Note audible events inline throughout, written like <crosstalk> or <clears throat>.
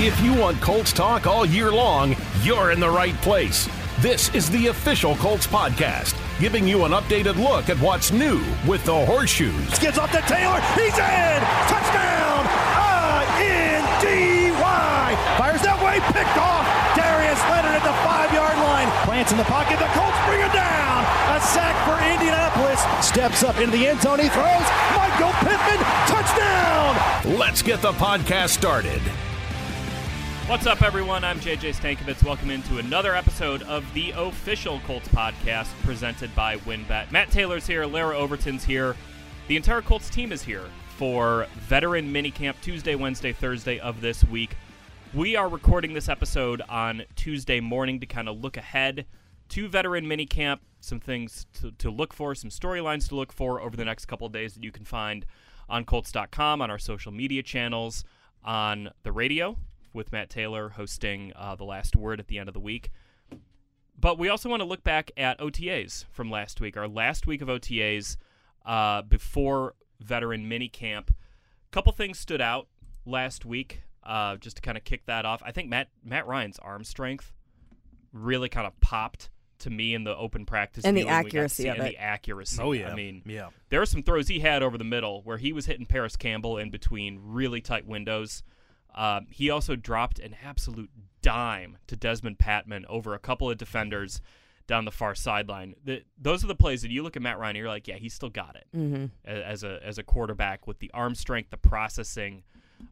If you want Colts talk all year long, you're in the right place. This is the official Colts podcast, giving you an updated look at what's new with the horseshoes. Skids off to Taylor. He's in. Touchdown. Uh, I-N-D-Y. Fires that way. Picked off. Darius Leonard at the five-yard line. Plants in the pocket. The Colts bring him down. A sack for Indianapolis. Steps up into the end zone. He throws. Michael Pittman. Touchdown. Let's get the podcast started. What's up, everyone? I'm JJ Stankevitz. Welcome into another episode of the official Colts podcast presented by WynnBET. Matt Taylor's here, Larra Overton's here. The entire Colts team is here for veteran minicamp Tuesday, Wednesday, Thursday of this week. We are recording this episode on Tuesday morning to kind of look ahead to veteran minicamp, some things to, to look for, some storylines to look for over the next couple days that you can find on Colts.com, on our social media channels, on the radio with Matt Taylor hosting uh, the last word at the end of the week. But we also want to look back at OTAs from last week, our last week of OTAs uh, before veteran minicamp. A couple things stood out last week, uh, just to kind of kick that off. I think Matt Matt Ryan's arm strength really kind of popped to me in the open practice And the viewing we got to accuracy see, of and it. the accuracy. Oh, yeah. I mean, Yeah. there were some throws he had over the middle where he was hitting Parris Campbell in between really tight windows. Um, he also dropped an absolute dime to Dezmon Patmon over a couple of defenders down the far sideline. The, those are the plays that you look at Matt Ryan and you're like, yeah, he's still got it Mm-hmm. as a as a quarterback with the arm strength, the processing.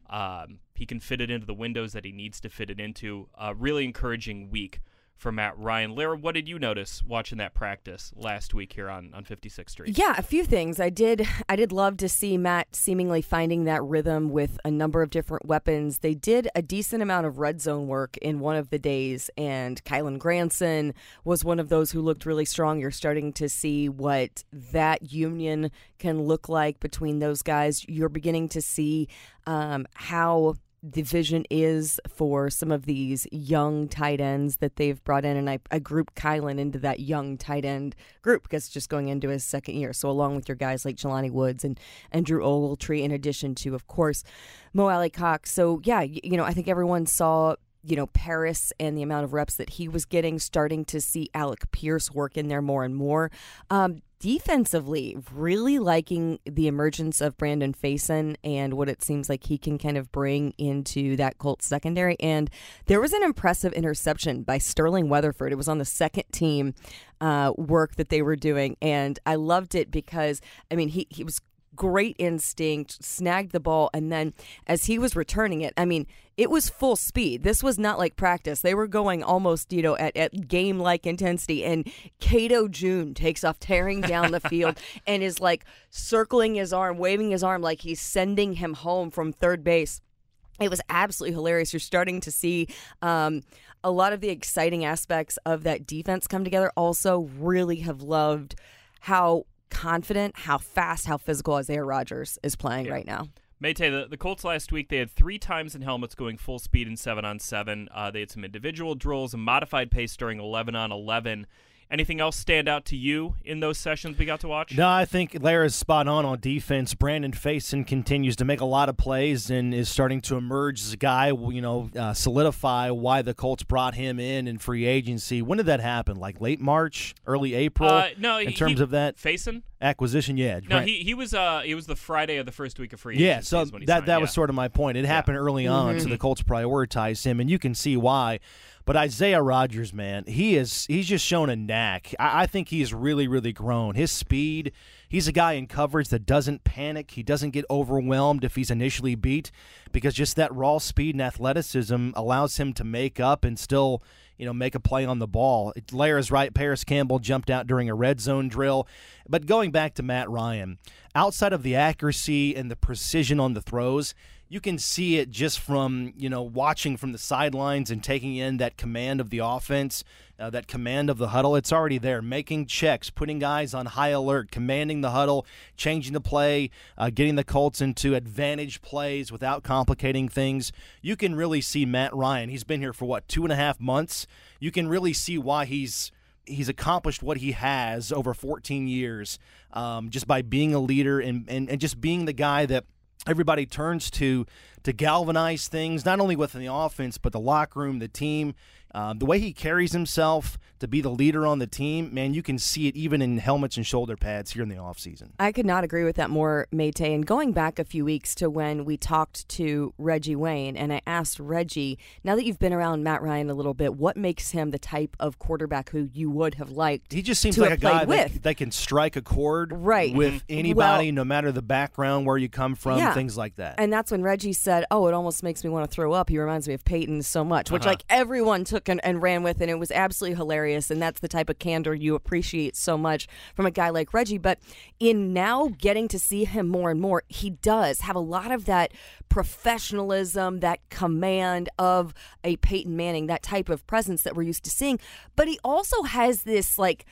Um, he can fit it into the windows that he needs to fit it into. A really encouraging week for Matt Ryan. Larra, what did you notice watching that practice last week here on, on 56th Street? Yeah, a few things. I did I did love to see Matt seemingly finding that rhythm with a number of different weapons. They did a decent amount of red zone work in one of the days and Kylen Granson was one of those who looked really strong. You're starting to see what that union can look like between those guys. You're beginning to see um, how the vision is for some of these young tight ends that they've brought in, and I, I group Kylen into that young tight end group because just going into his second year. So along with your guys like Jelani Woods and and Drew Ogletree, in addition to of course Mo Alie-Cox. So yeah, y- you know I think everyone saw you know Parris and the amount of reps that he was getting, starting to see Alec Pierce work in there more and more. Um, defensively, really liking the emergence of Brandon Facyson and what it seems like he can kind of bring into that Colts secondary. And there was an impressive interception by Sterling Weatherford. It was on the second team uh, work that they were doing, and I loved it because I mean he he was great instinct, snagged the ball, and then as he was returning it, I mean, it was full speed. This was not like practice. They were going almost, you know, at, at game like intensity. And Cato June takes off tearing down the field <laughs> and is like circling his arm, waving his arm like he's sending him home from third base. It was absolutely hilarious. You're starting to see um, a lot of the exciting aspects of that defense come together. Also, really have loved how confident, how fast, how physical Isaiah Rogers is playing Yeah. right now. Matt, the, the Colts last week, they had three times in helmets going full speed in 7 on 7. Uh, they had some individual drills, a modified pace during 11 on 11. Anything else stand out to you in those sessions we got to watch? No, I think Larra's spot on on defense. Brandon Facyson continues to make a lot of plays and is starting to emerge as a guy, you know, uh, solidify why the Colts brought him in in free agency. When did that happen? Like late March, early April? Uh, no, in he- terms he- of that Facyson? acquisition, yeah. No, right. he he was uh he was the Friday of the first week of free Yeah, agency so when he that signed, that yeah. was sort of my point. It happened early on, so the Colts prioritized him, and you can see why. But Isaiah Rogers, man, he is he's just shown a knack. I, I think he's really, really grown. His speed, he's a guy in coverage that doesn't panic. He doesn't get overwhelmed if he's initially beat, because just that raw speed and athleticism allows him to make up and still you know, make a play on the ball. Larra's right. Parris Campbell jumped out during a red zone drill. But going back to Matt Ryan, outside of the accuracy and the precision on the throws, you can see it just from, you know, watching from the sidelines and taking in that command of the offense, uh, that command of the huddle. It's already there, making checks, putting guys on high alert, commanding the huddle, changing the play, uh, getting the Colts into advantage plays without complicating things. You can really see Matt Ryan. He's been here for what, two and a half months? You can really see why he's he's accomplished what he has over 14 years um, just by being a leader and, and, and just being the guy that everybody turns to to galvanize things, not only within the offense, but the locker room, the team. Um, the way he carries himself to be the leader on the team, man, you can see it even in helmets and shoulder pads here in the offseason. I could not agree with that more, Matt. And going back a few weeks to when we talked to Reggie Wayne, and I asked Reggie, now that you've been around Matt Ryan a little bit, what makes him the type of quarterback who you would have liked? He just seems to like a guy that, with? that can strike a chord Right. with anybody, Well- no matter the background, where you come from, Yeah. things like that. And that's when Reggie said, "Oh, it almost makes me want to throw up." He reminds me of Peyton so much, which Uh-huh. like everyone took and, and ran with, and it was absolutely hilarious. And that's the type of candor you appreciate so much from a guy like Reggie. But in now getting to see him more and more, he does have a lot of that professionalism, that command of a Peyton Manning, that type of presence that we're used to seeing. But he also has this like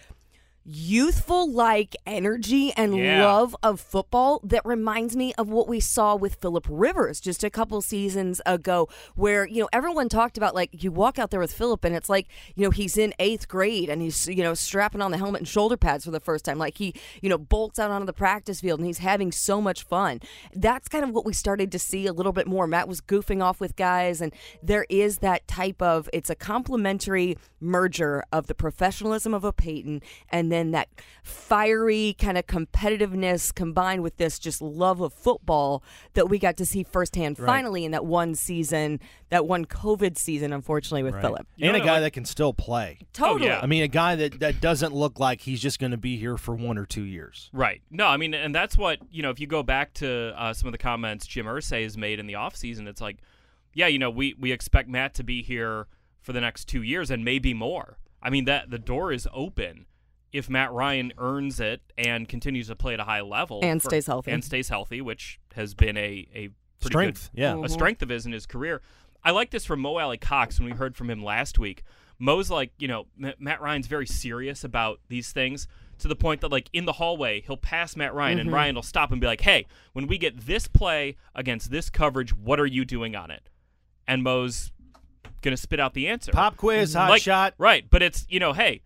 youthful like energy and Yeah. love of football that reminds me of what we saw with Philip Rivers just a couple seasons ago where you know everyone talked about like you walk out there with Philip and it's like you know he's in 8th grade and he's you know strapping on the helmet and shoulder pads for the first time. Like he you know bolts out onto the practice field and he's having so much fun. That's kind of what we started to see a little bit more. Matt was goofing off with guys and there is that type of it's a complementary merger of the professionalism of a Peyton and then that fiery kind of competitiveness combined with this just love of football that we got to see firsthand finally in that one season, that one COVID season, unfortunately, with Philip. You and a guy like- that can still play. Totally. yeah. I mean, a guy that, that doesn't look like he's just going to be here for one or two years. Right. No, I mean, and that's what, you know, if you go back to uh, some of the comments Jim Irsay has made in the offseason, it's like, yeah, you know, we, we expect Matt to be here for the next two years and maybe more. I mean, that the door is open if Matt Ryan earns it and continues to play at a high level And for- stays healthy. and stays healthy, which has been a, a Strength, good, yeah. a strength of his in his career. I like this from Mo Alie-Cox when we heard from him last week. Mo's like, you know, M- Matt Ryan's very serious about these things to the point that, like, in the hallway, he'll pass Matt Ryan and mm-hmm. Ryan will stop and be like, hey, when we get this play against this coverage, what are you doing on it? And Mo's going to spit out the answer. Pop quiz, hot Like- shot. Right, but it's, you know, hey,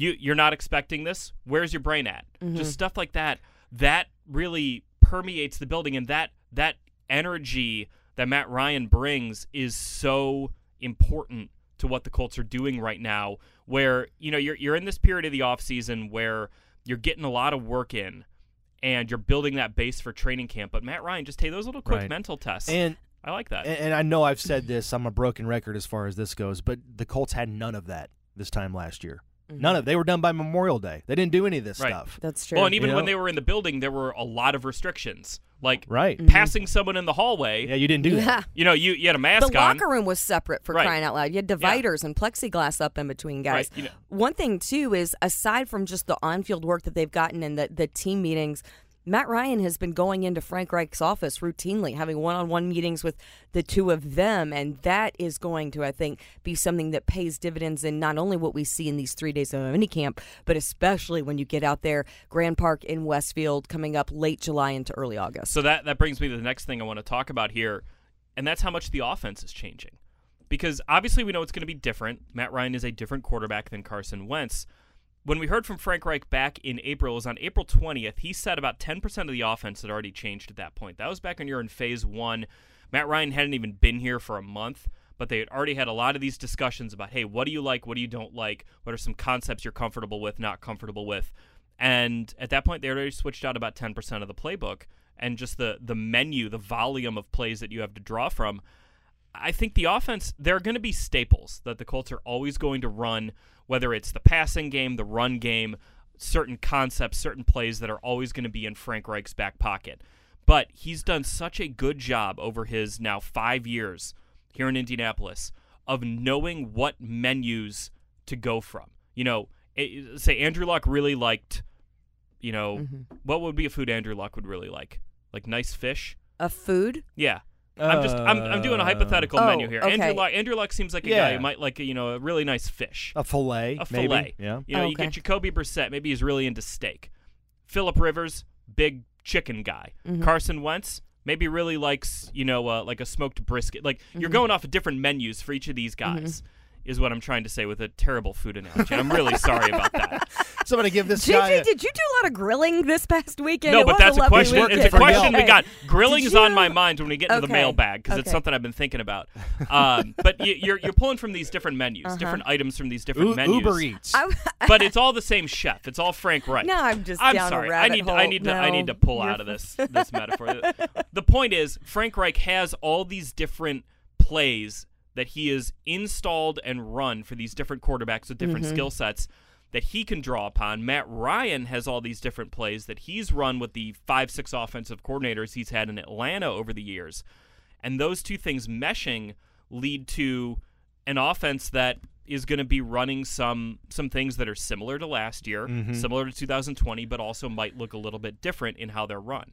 you you're not expecting this. Where's your brain at? Mm-hmm. Just stuff like that. That really permeates the building and that that energy that Matt Ryan brings is so important to what the Colts are doing right now where, you know, you're you're in this period of the offseason where you're getting a lot of work in and you're building that base for training camp. But Matt Ryan, just take those little quick Right. mental tests. And I like that. and, and I know I've said this. I'm a broken record as far as this goes, but the Colts had none of that this time last year. None of. Mm-hmm. They were done by Memorial Day. They didn't do any of this Right. stuff. That's true. Well, and even You when they were in the building, there were a lot of restrictions, like Right. Mm-hmm. passing someone in the hallway. Yeah, you didn't do yeah. that. You know, you you had a The mask on. locker room was separate for Right. crying out loud. You had dividers and plexiglass up in between guys. Right, you know. One thing too is aside from just the on-field work that they've gotten in the the team meetings, Matt Ryan has been going into Frank Reich's office routinely, having one-on-one meetings with the two of them, and that is going to, I think, be something that pays dividends in not only what we see in these three days of minicamp, but especially when you get out there, Grand Park in Westfield, coming up late July into early August. So that that brings me to the next thing I want to talk about here, and that's how much the offense is changing. Because obviously we know it's going to be different. Matt Ryan is a different quarterback than Carson Wentz. When we heard from Frank Reich back in April, it was on April 20th, he said about 10% of the offense had already changed at that point. That was back when you're in phase one. Matt Ryan hadn't even been here for a month, but they had already had a lot of these discussions about, hey, what do you like? What do you don't like? What are some concepts you're comfortable with, not comfortable with? And at that point, they already switched out about 10% of the playbook and just the, the menu, the volume of plays that you have to draw from. I think the offense, there are going to be staples that the Colts are always going to run, whether it's the passing game, the run game, certain concepts, certain plays that are always going to be in Frank Reich's back pocket. But he's done such a good job over his now five years here in Indianapolis of knowing what menus to go from. You know, it, say Andrew Luck really liked, you know, mm-hmm. what would be a food Andrew Luck would really like? Like nice fish? a food? Yeah. I'm just I'm, I'm doing a hypothetical Oh, menu here. Andrew. Luck Andrew Luck seems like a Yeah. guy who might like a, you know a really nice fish, A fillet, a maybe. fillet. Yeah. You know, you Okay. get Jacoby Brissett. Maybe he's really into steak. Philip Rivers, big chicken guy. Mm-hmm. Carson Wentz maybe really likes you know uh, like a smoked brisket. Like Mm-hmm. you're going off of different menus for each of these guys. Is what I'm trying to say with a terrible food analogy. I'm really sorry about that. <laughs> Somebody give this guy. JJ, a- did you do a lot of grilling this past weekend? No, It but was that's a lovely question. It's weekend. a question we got. Grilling is on my mind when we get into the mailbag because it's something I've been thinking about. Um, but you, you're you're pulling from these different menus, Uh-huh. different items from these different U- menus. Uber Eats. <laughs> But it's all the same chef. It's all Frank Reich. No, I'm just I'm down a sorry. I rabbit need to, I hole. need to I need to pull out of this <laughs> this metaphor. The point is Frank Reich has all these different plays that he is installed and run for these different quarterbacks with different Mm-hmm. skill sets that he can draw upon. Matt Ryan has all these different plays that he's run with the five, six offensive coordinators he's had in Atlanta over the years. And those two things meshing lead to an offense that is going to be running some some things that are similar to last year, similar to 2020, but also might look a little bit different in how they're run.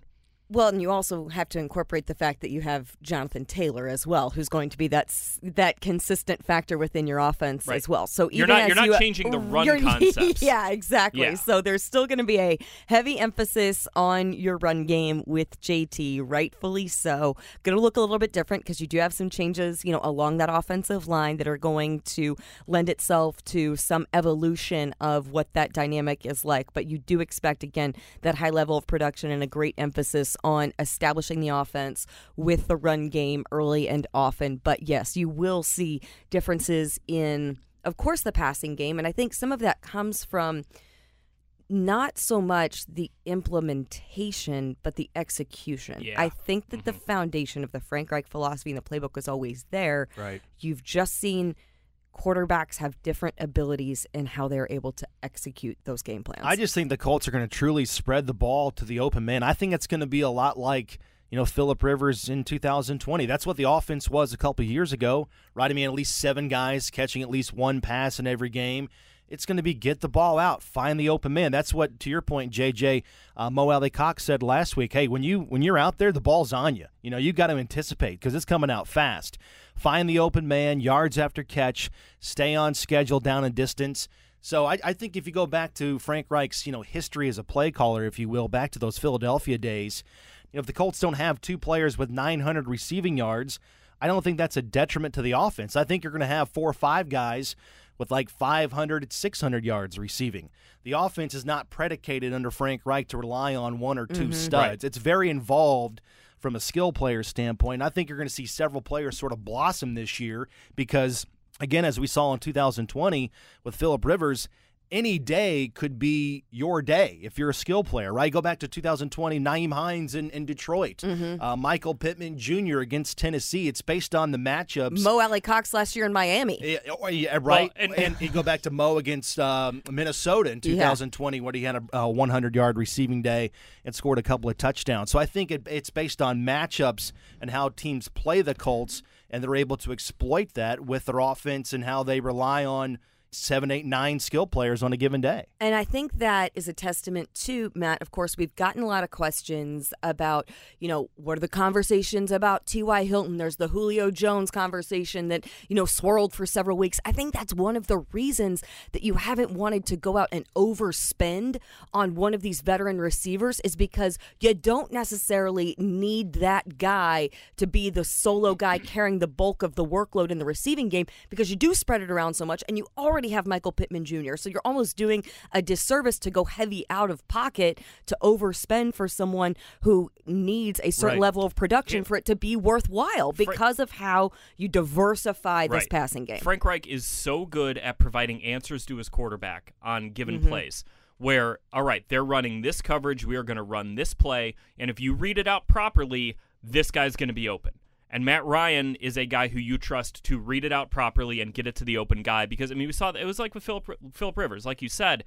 Well, and you also have to incorporate the fact that you have Jonathan Taylor as well, who's going to be that that consistent factor within your offense Right. as well. So You're even not- as you're not you- uh, changing the <laughs> run <laughs> yeah, exactly. Yeah. So there's still going to be a heavy emphasis on your run game with JT, rightfully so. Going to look a little bit different because you do have some changes, you know, along that offensive line that are going to lend itself to some evolution of what that dynamic is like. But you do expect again that high level of production and a great emphasis on establishing the offense with the run game early and often. But yes, you will see differences in, of course, the passing game. And I think some of that comes from not so much the implementation, but the execution. Yeah. I think that the mm-hmm. foundation of the Frank Reich philosophy and the playbook is always there. Right. You've just seen quarterbacks have different abilities in how they're able to execute those game plans. I just think the Colts are going to truly spread the ball to the open man. I think it's going to be a lot like you know Philip Rivers in 2020. That's what the offense was a couple years ago, right? I mean, at least seven guys catching at least one pass in every game. It's going to be get the ball out, find the open man. That's what, to your point, JJ uh, Mo Alie-Cox said last week. Hey, when you when you're out there, the ball's on you. You know, you got to anticipate because it's coming out fast. Find the open man, yards after catch, stay on schedule, down and distance. So I, I think if you go back to Frank Reich's, you know, history as a play caller, if you will, back to those Philadelphia days, you know, if the Colts don't have two players with 900 receiving yards, I don't think that's a detriment to the offense. I think you're going to have four or five guys with like 500, 600 yards receiving. The offense is not predicated under Frank Reich to rely on one or 2 mm-hmm. studs. Right. It's very involved from a skill player standpoint. I think you're going to see several players sort of blossom this year because, again, as we saw in 2020 with Philip Rivers, any day could be your day if you're a skill player, right? Go back to 2020, Nyheim Hines in, in Detroit, uh, Michael Pittman Jr. against Tennessee. It's based on the matchups. Mo Alie-Cox last year in Miami. Yeah, oh, yeah, right. and- and, you go back to Mo against um, Minnesota in 2020, when he had a, a 100 yard receiving day and scored a couple of touchdowns. So I think it, it's based on matchups and how teams play the Colts, and they're able to exploit that with their offense and how they rely on seven, eight, nine skill players on a given day. And I think that is a testament to Matt. Of course, we've gotten a lot of questions about, you know, what are the conversations about T.Y. Hilton? There's the Julio Jones conversation that, you know, swirled for several weeks. I think that's one of the reasons that you haven't wanted to go out and overspend on one of these veteran receivers is because you don't necessarily need that guy to be the solo guy carrying the bulk of the workload in the receiving game because you do spread it around so much and you already have Michael Pittman Jr. So you're almost doing a disservice to go heavy out of pocket to overspend for someone who needs a certain Right. level of production for it to be worthwhile because of how you diversify this Right. passing game. Frank Reich is so good at providing answers to his quarterback on given Mm-hmm. plays. Where, all right, they're running this coverage, we are going to run this play, and if you read it out properly, this guy's going to be open. And Matt Ryan is a guy who you trust to read it out properly and get it to the open guy because I mean we saw that it was like with Philip Philip Rivers, like you said,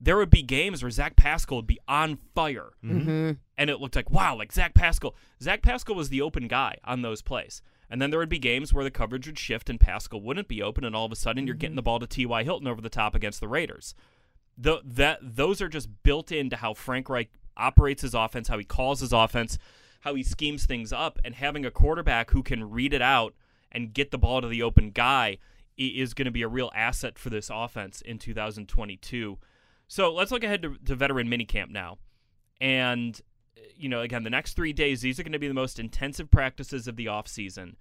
there would be games where Zach Pascal would be on fire, Mm-hmm. and it looked like wow, like Zach Pascal. Zach Pascal was the open guy on those plays. And then there would be games where the coverage would shift and Pascal wouldn't be open, and all of a sudden you're getting the ball to T.Y. Hilton over the top against the Raiders. The, that those are just built into how Frank Reich operates his offense, how he calls his offense, how he schemes things up, and having a quarterback who can read it out and get the ball to the open guy is going to be a real asset for this offense in 2022. So let's look ahead to, to veteran minicamp now. And, you know, again, the next three days, these are going to be the most intensive practices of the offseason.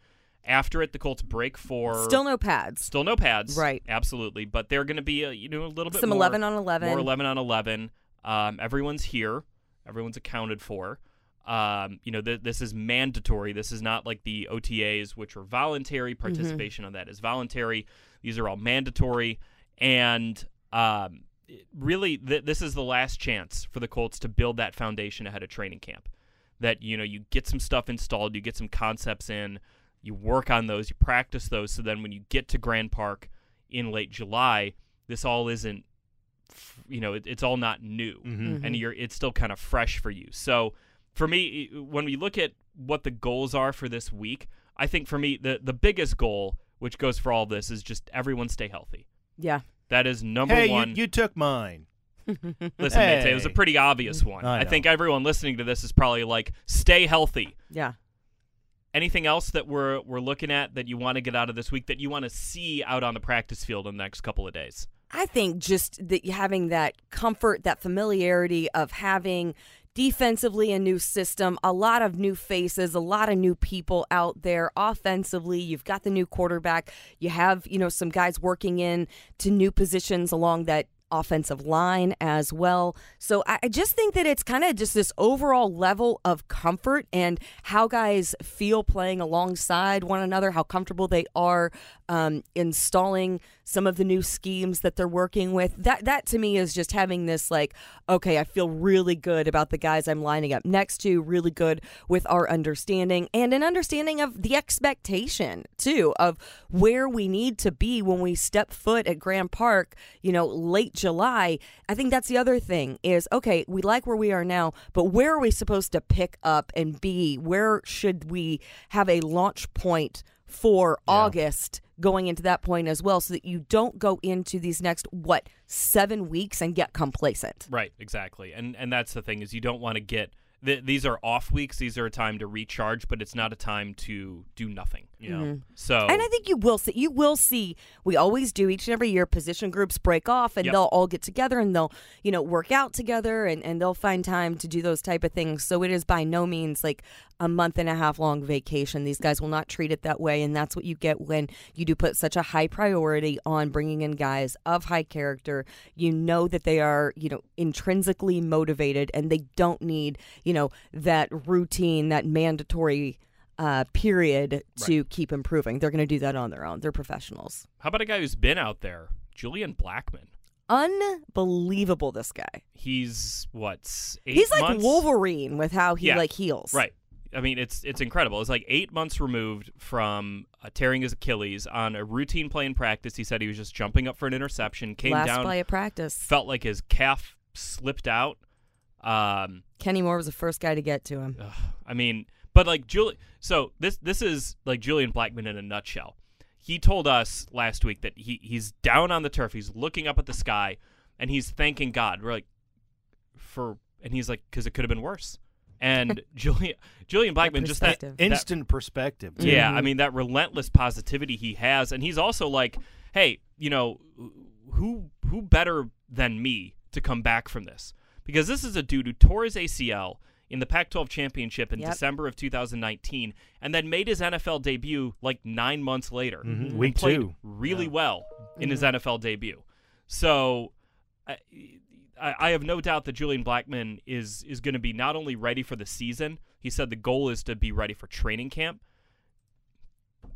After it, the Colts break for Still no pads. still no pads, Right. Absolutely, but they're going to be a, you know a little bit Some more, 11 on 11. more eleven on eleven. Um, everyone's here, everyone's accounted for. Um, you know, th- this is mandatory. This is not like the OTAs, which are voluntary. Mm-hmm. Participation on that is voluntary. These are all mandatory, and um, really, th- this is the last chance for the Colts to build that foundation ahead of training camp. That you know, you get some stuff installed, you get some concepts in, you work on those, you practice those, so then when you get to Grand Park in late July, this all isn't, f- you know, it, it's all not new, Mhm. and you're it's still kind of fresh for you. So for me, when we look at what the goals are for this week, I think for me the the biggest goal, which goes for all this, is just everyone stay healthy. Yeah. That is number Hey, you, one. you took mine. <laughs> Listen, Matt, it was a pretty obvious one. I I, think everyone listening to this is probably like, stay healthy. Yeah. Anything else that we're we're looking at that you want to get out of this week that you want to see out on the practice field in the next couple of days? I think just that having that comfort, that familiarity of having defensively a new system, a lot of new faces, a lot of new people out there. Offensively, you've got the new quarterback. You have, you know, some guys working in to new positions along that offensive line as well. So I I just think that it's kind of just this overall level of comfort and how guys feel playing alongside one another, how comfortable they are um, installing some of the new schemes that they're working with. That that to me is just having this like, okay, I feel really good about the guys I'm lining up next to, really good with our understanding and an understanding of the expectation too of where we need to be when we step foot at Grand Park, you know, late July. I think that's the other thing is okay, we like where we are now, but where are we supposed to pick up and be? Where should we have a launch point for August going into that point as well so that you don't go into these next what 7 weeks and get complacent. Right, exactly. And and that's the thing is you don't want to get th- these are off weeks. These are a time to recharge, but it's not a time to do nothing. Yeah. Mm-hmm. So And I think you will see. You will see. We always do each and every year. Position groups break off, and Yep. they'll all get together, and they'll, you know, work out together, and and they'll find time to do those type of things. So it is by no means like a month and a half long vacation. These guys will not treat it that way, and that's what you get when you do put such a high priority on bringing in guys of high character. You know that they are, you know, intrinsically motivated, and they don't need, you know, that routine, that mandatory uh, period to keep improving. They're going to do that on their own. They're professionals. how about a guy who's been out there, Julian Blackmon? Unbelievable, this guy. He's what eight He's like months? Wolverine with how he Yeah, like heals. Right. I mean, it's it's incredible. It's like eight months removed from uh, tearing his Achilles on a routine play in practice. He said he was just jumping up for an interception, came Last down, play of practice. felt like his calf slipped out. Um, Kenny Moore was the first guy to get to him. Ugh, I mean, but like Julie, so this this is like Julian Blackmon in a nutshell. He told us last week that he he's down on the turf, he's looking up at the sky, and he's thanking God. We're like, for, and he's like, because it could have been worse. And <laughs> Julian Julian Blackmon just that, perspective. that Instant perspective. too. yeah, I mm-hmm. mean that relentless positivity he has, and he's also like, hey, you know, who who better than me to come back from this? Because this is a dude who tore his ACL in the Pac-12 championship in Yep. December of 2019, and then made his NFL debut like nine months later. Mhm. Week played two. really Yeah. well in his NFL debut. So. I, I I have no doubt that Julian Blackmon is is going to be not only ready for the season. He said the goal is to be ready for training camp.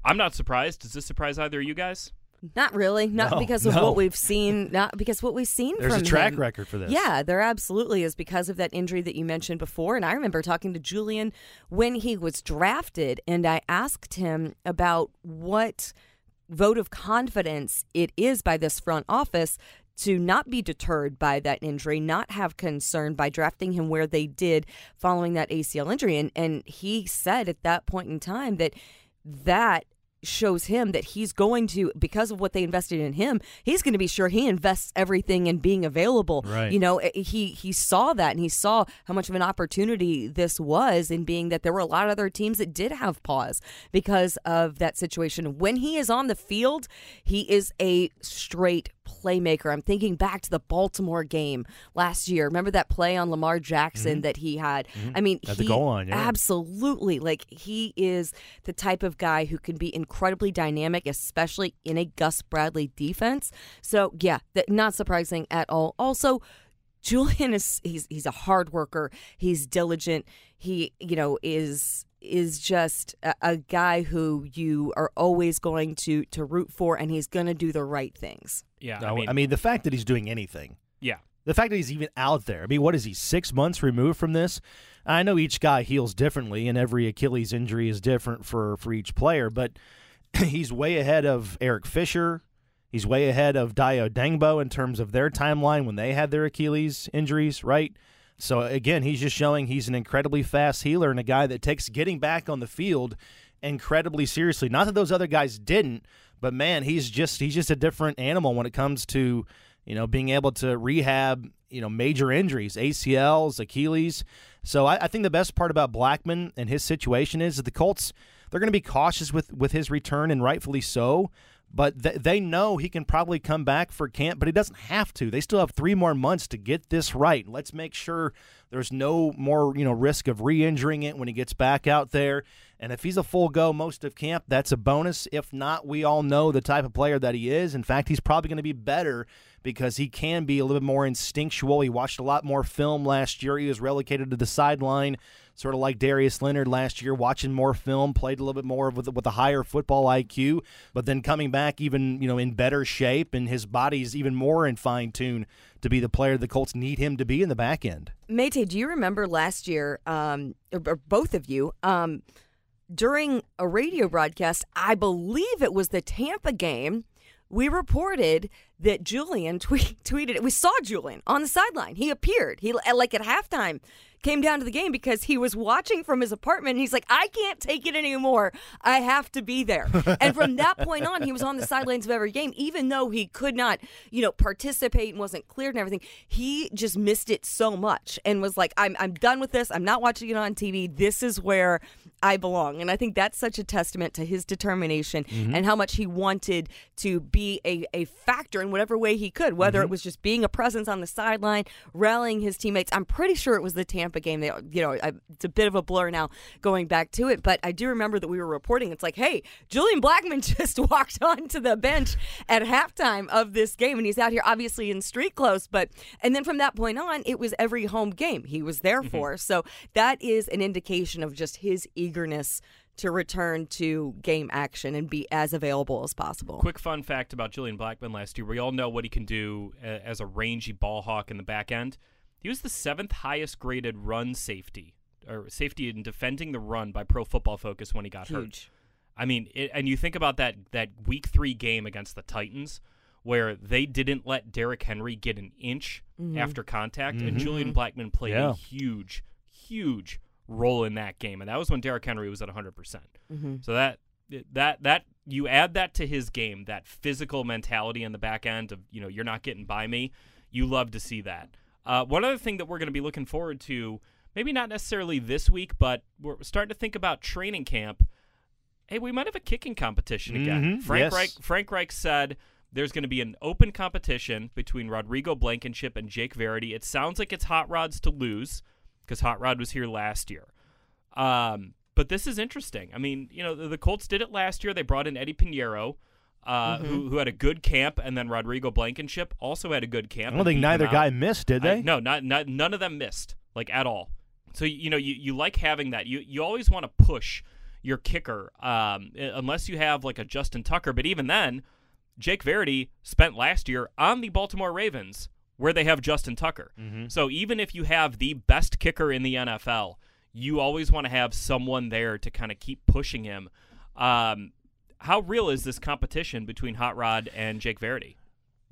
I'm not surprised. Does this surprise either of you guys? Not really. Not No, because of no. what we've seen. Not because what we've seen There's from a track him. record for this. Yeah, there absolutely is because of that injury that you mentioned before. And I remember talking to Julian when he was drafted, and I asked him about what vote of confidence it is by this front office to not be deterred by that injury, not have concern by drafting him where they did following that ACL injury. And and he said at that point in time that that shows him that he's going to because of what they invested in him he's going to be sure he invests everything in being available Right. you know eh, he he saw that and he saw how much of an opportunity this was in being that there were a lot of other teams that did have pause because of that situation when he is on the field he is a straight playmaker. I'm thinking back to the Baltimore game last year. Remember that play on Lamar Jackson mm-hmm. that he had? Mm-hmm. I mean, Had he, yeah. absolutely like he is the type of guy who can be incredibly dynamic, especially in a Gus Bradley defense. So yeah, that, not surprising at all. Also. Julian is he's he's a hard worker. He's diligent. He you know is is just a, a, guy who you are always going to to root for, and he's going to do the right things. Yeah, I, mean, I mean the fact that he's doing anything. Yeah, the fact that he's even out there. I mean, what is he? Six months removed from this. I know each guy heals differently, and every Achilles injury is different for for each player. But <clears throat> he's way ahead of Eric Fisher. He's way ahead of Dayo Odeyingbo in terms of their timeline when they had their Achilles injuries, right? So again, he's just showing he's an incredibly fast healer and a guy that takes getting back on the field incredibly seriously. Not that those other guys didn't, but man, he's just he's just a different animal when it comes to you know being able to rehab you know major injuries, ACLs, Achilles. So I, I think the best part about Blackmon and his situation is that the Colts they're going to be cautious with with his return and rightfully so but th- they know he can probably come back for camp, but he doesn't have to. They still have three more months to get this right. Let's make sure there's no more, you know, risk of re-injuring it when he gets back out there. And if he's a full go most of camp, that's a bonus. If not, we all know the type of player that he is. In fact, he's probably going to be better because he can be a little bit more instinctual. He watched a lot more film last year. He was relocated to the sideline sort of like Darius Leonard last year, watching more film, played a little bit more with with a higher football IQ, but then coming back even you know in better shape, and his body's even more in fine tune to be the player the Colts need him to be in the back end. Matt, do you remember last year, um, or, or both of you? Um, during a radio broadcast, I believe it was the Tampa game we reported that Julian <laughs> tweet, tweeted We saw Julian on the sideline. He appeared. He like at halftime came down to the game because he was watching from his apartment and he's like, I can't take it anymore. I have to be there. and from that point on, he was on the sidelines of every game, even though he could not, you know, participate and wasn't cleared and everything. He just missed it so much and was like, I'm, I'm done with this. I'm not watching it on TV. This is where I belong. And I think that's such a testament to his determination mm-hmm. and how much he wanted to be a, a factor in whatever way he could, whether mm-hmm. it was just being a presence on the sideline, rallying his teammates. I'm pretty sure it was the Tampa game. They, you know, I, it's a bit of a blur now going back to it, but I do remember that we were reporting. It's like, hey, Julian Blackmon <laughs> just walked onto the bench at halftime of this game, and he's out here obviously in street clothes. But and then from that point on, it was every home game he was there mm-hmm. for. So that is an indication of just his ego eagerness to return to game action and be as available as possible. Quick fun fact about Julian Blackmon last year: we all know what he can do as a rangy ball hawk in the back end. He was the seventh highest graded run safety or safety in defending the run by Pro Football Focus when he got Huge. hurt. I mean, it, and you think about that that Week Three game against the Titans where they didn't let Derrick Henry get an inch mm-hmm. after contact, mm-hmm. and Julian Blackmon played yeah. a huge, huge role in that game, and that was when Derrick Henry was at 100. percent mm-hmm. So that that that you add that to his game, that physical mentality in the back end of you know you're not getting by me. You love to see that. Uh, one other thing that we're going to be looking forward to, maybe not necessarily this week, but we're starting to think about training camp. Hey, we might have a kicking competition again. Mm-hmm. Frank yes. Reich, Frank Reich said there's going to be an open competition between Rodrigo Blankenship and Jake Verity. It sounds like it's Hot Rods to lose because Hot Rod was here last year. Um, but this is interesting. I mean, you know, the, the, Colts did it last year. They brought in Eddie Piñeiro, uh, mm-hmm. who, who had a good camp, and then Rodrigo Blankenship also had a good camp. I don't think neither guy missed, did they? I, no, not, not none of them missed, like at all. So you know, you, you like having that. You you always want to push your kicker, um, unless you have like a Justin Tucker. But even then, Jake Verity spent last year on the Baltimore Ravens where they have Justin Tucker. Mm-hmm. So even if you have the best kicker in the NFL, you always want to have someone there to kind of keep pushing him. Um, how real is this competition between Hot Rod and Jake Verity?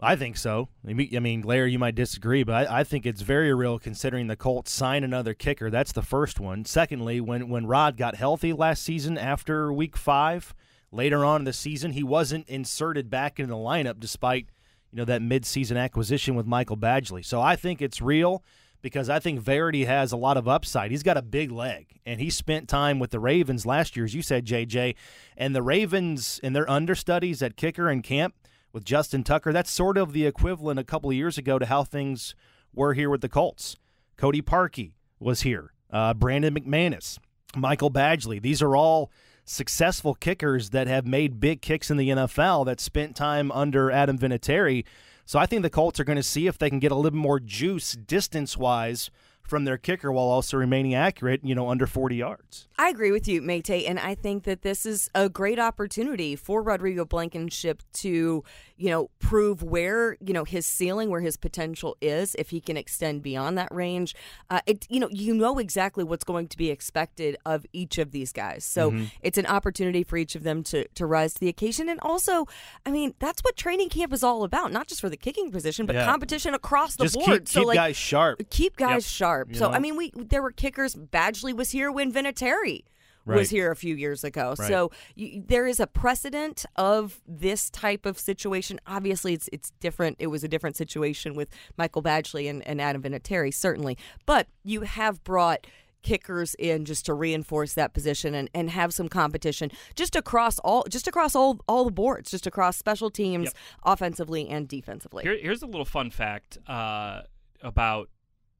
I think so. I mean, Larra, you might disagree, but I, I, think it's very real considering the Colts sign another kicker. That's the first one. Secondly, when when Rod got healthy last season after Week Five, later on in the season, he wasn't inserted back into the lineup despite you know that midseason acquisition with Michael Badgley. So I think it's real because I think Verity has a lot of upside. He's got a big leg, and he spent time with the Ravens last year, as you said, JJ. And the Ravens and their understudies at kicker and camp with Justin Tucker. That's sort of the equivalent a couple of years ago to how things were here with the Colts. Cody Parkey was here. Uh, Brandon McManus, Michael Badgley. These are all successful kickers that have made big kicks in the NFL that spent time under Adam Vinatieri. So I think the Colts are going to see if they can get a little more juice distance wise from their kicker while also remaining accurate, you know, under 40 yards. I agree with you, Matt, and I think that this is a great opportunity for Rodrigo Blankenship to, you know, prove where, you know, his ceiling, where his potential is, if he can extend beyond that range. Uh, it, you know, you know exactly what's going to be expected of each of these guys. So mm-hmm. it's an opportunity for each of them to, to rise to the occasion. And also, I mean, that's what training camp is all about, not just for the kicking position, but yeah. competition across the just board. Keep, so, keep like, guys sharp. Keep guys yep. sharp sharp. so know? I mean, we there were kickers. Badgley was here when Vinatieri right. was here a few years ago. Right. So you, there is a precedent of this type of situation. Obviously, it's it's different. It was a different situation with Michael Badgley and, and Adam Vinatieri, certainly. But you have brought kickers in just to reinforce that position and, and have some competition just across all just across all all the boards, just across special teams, yep. offensively and defensively. Here, here's a little fun fact uh, about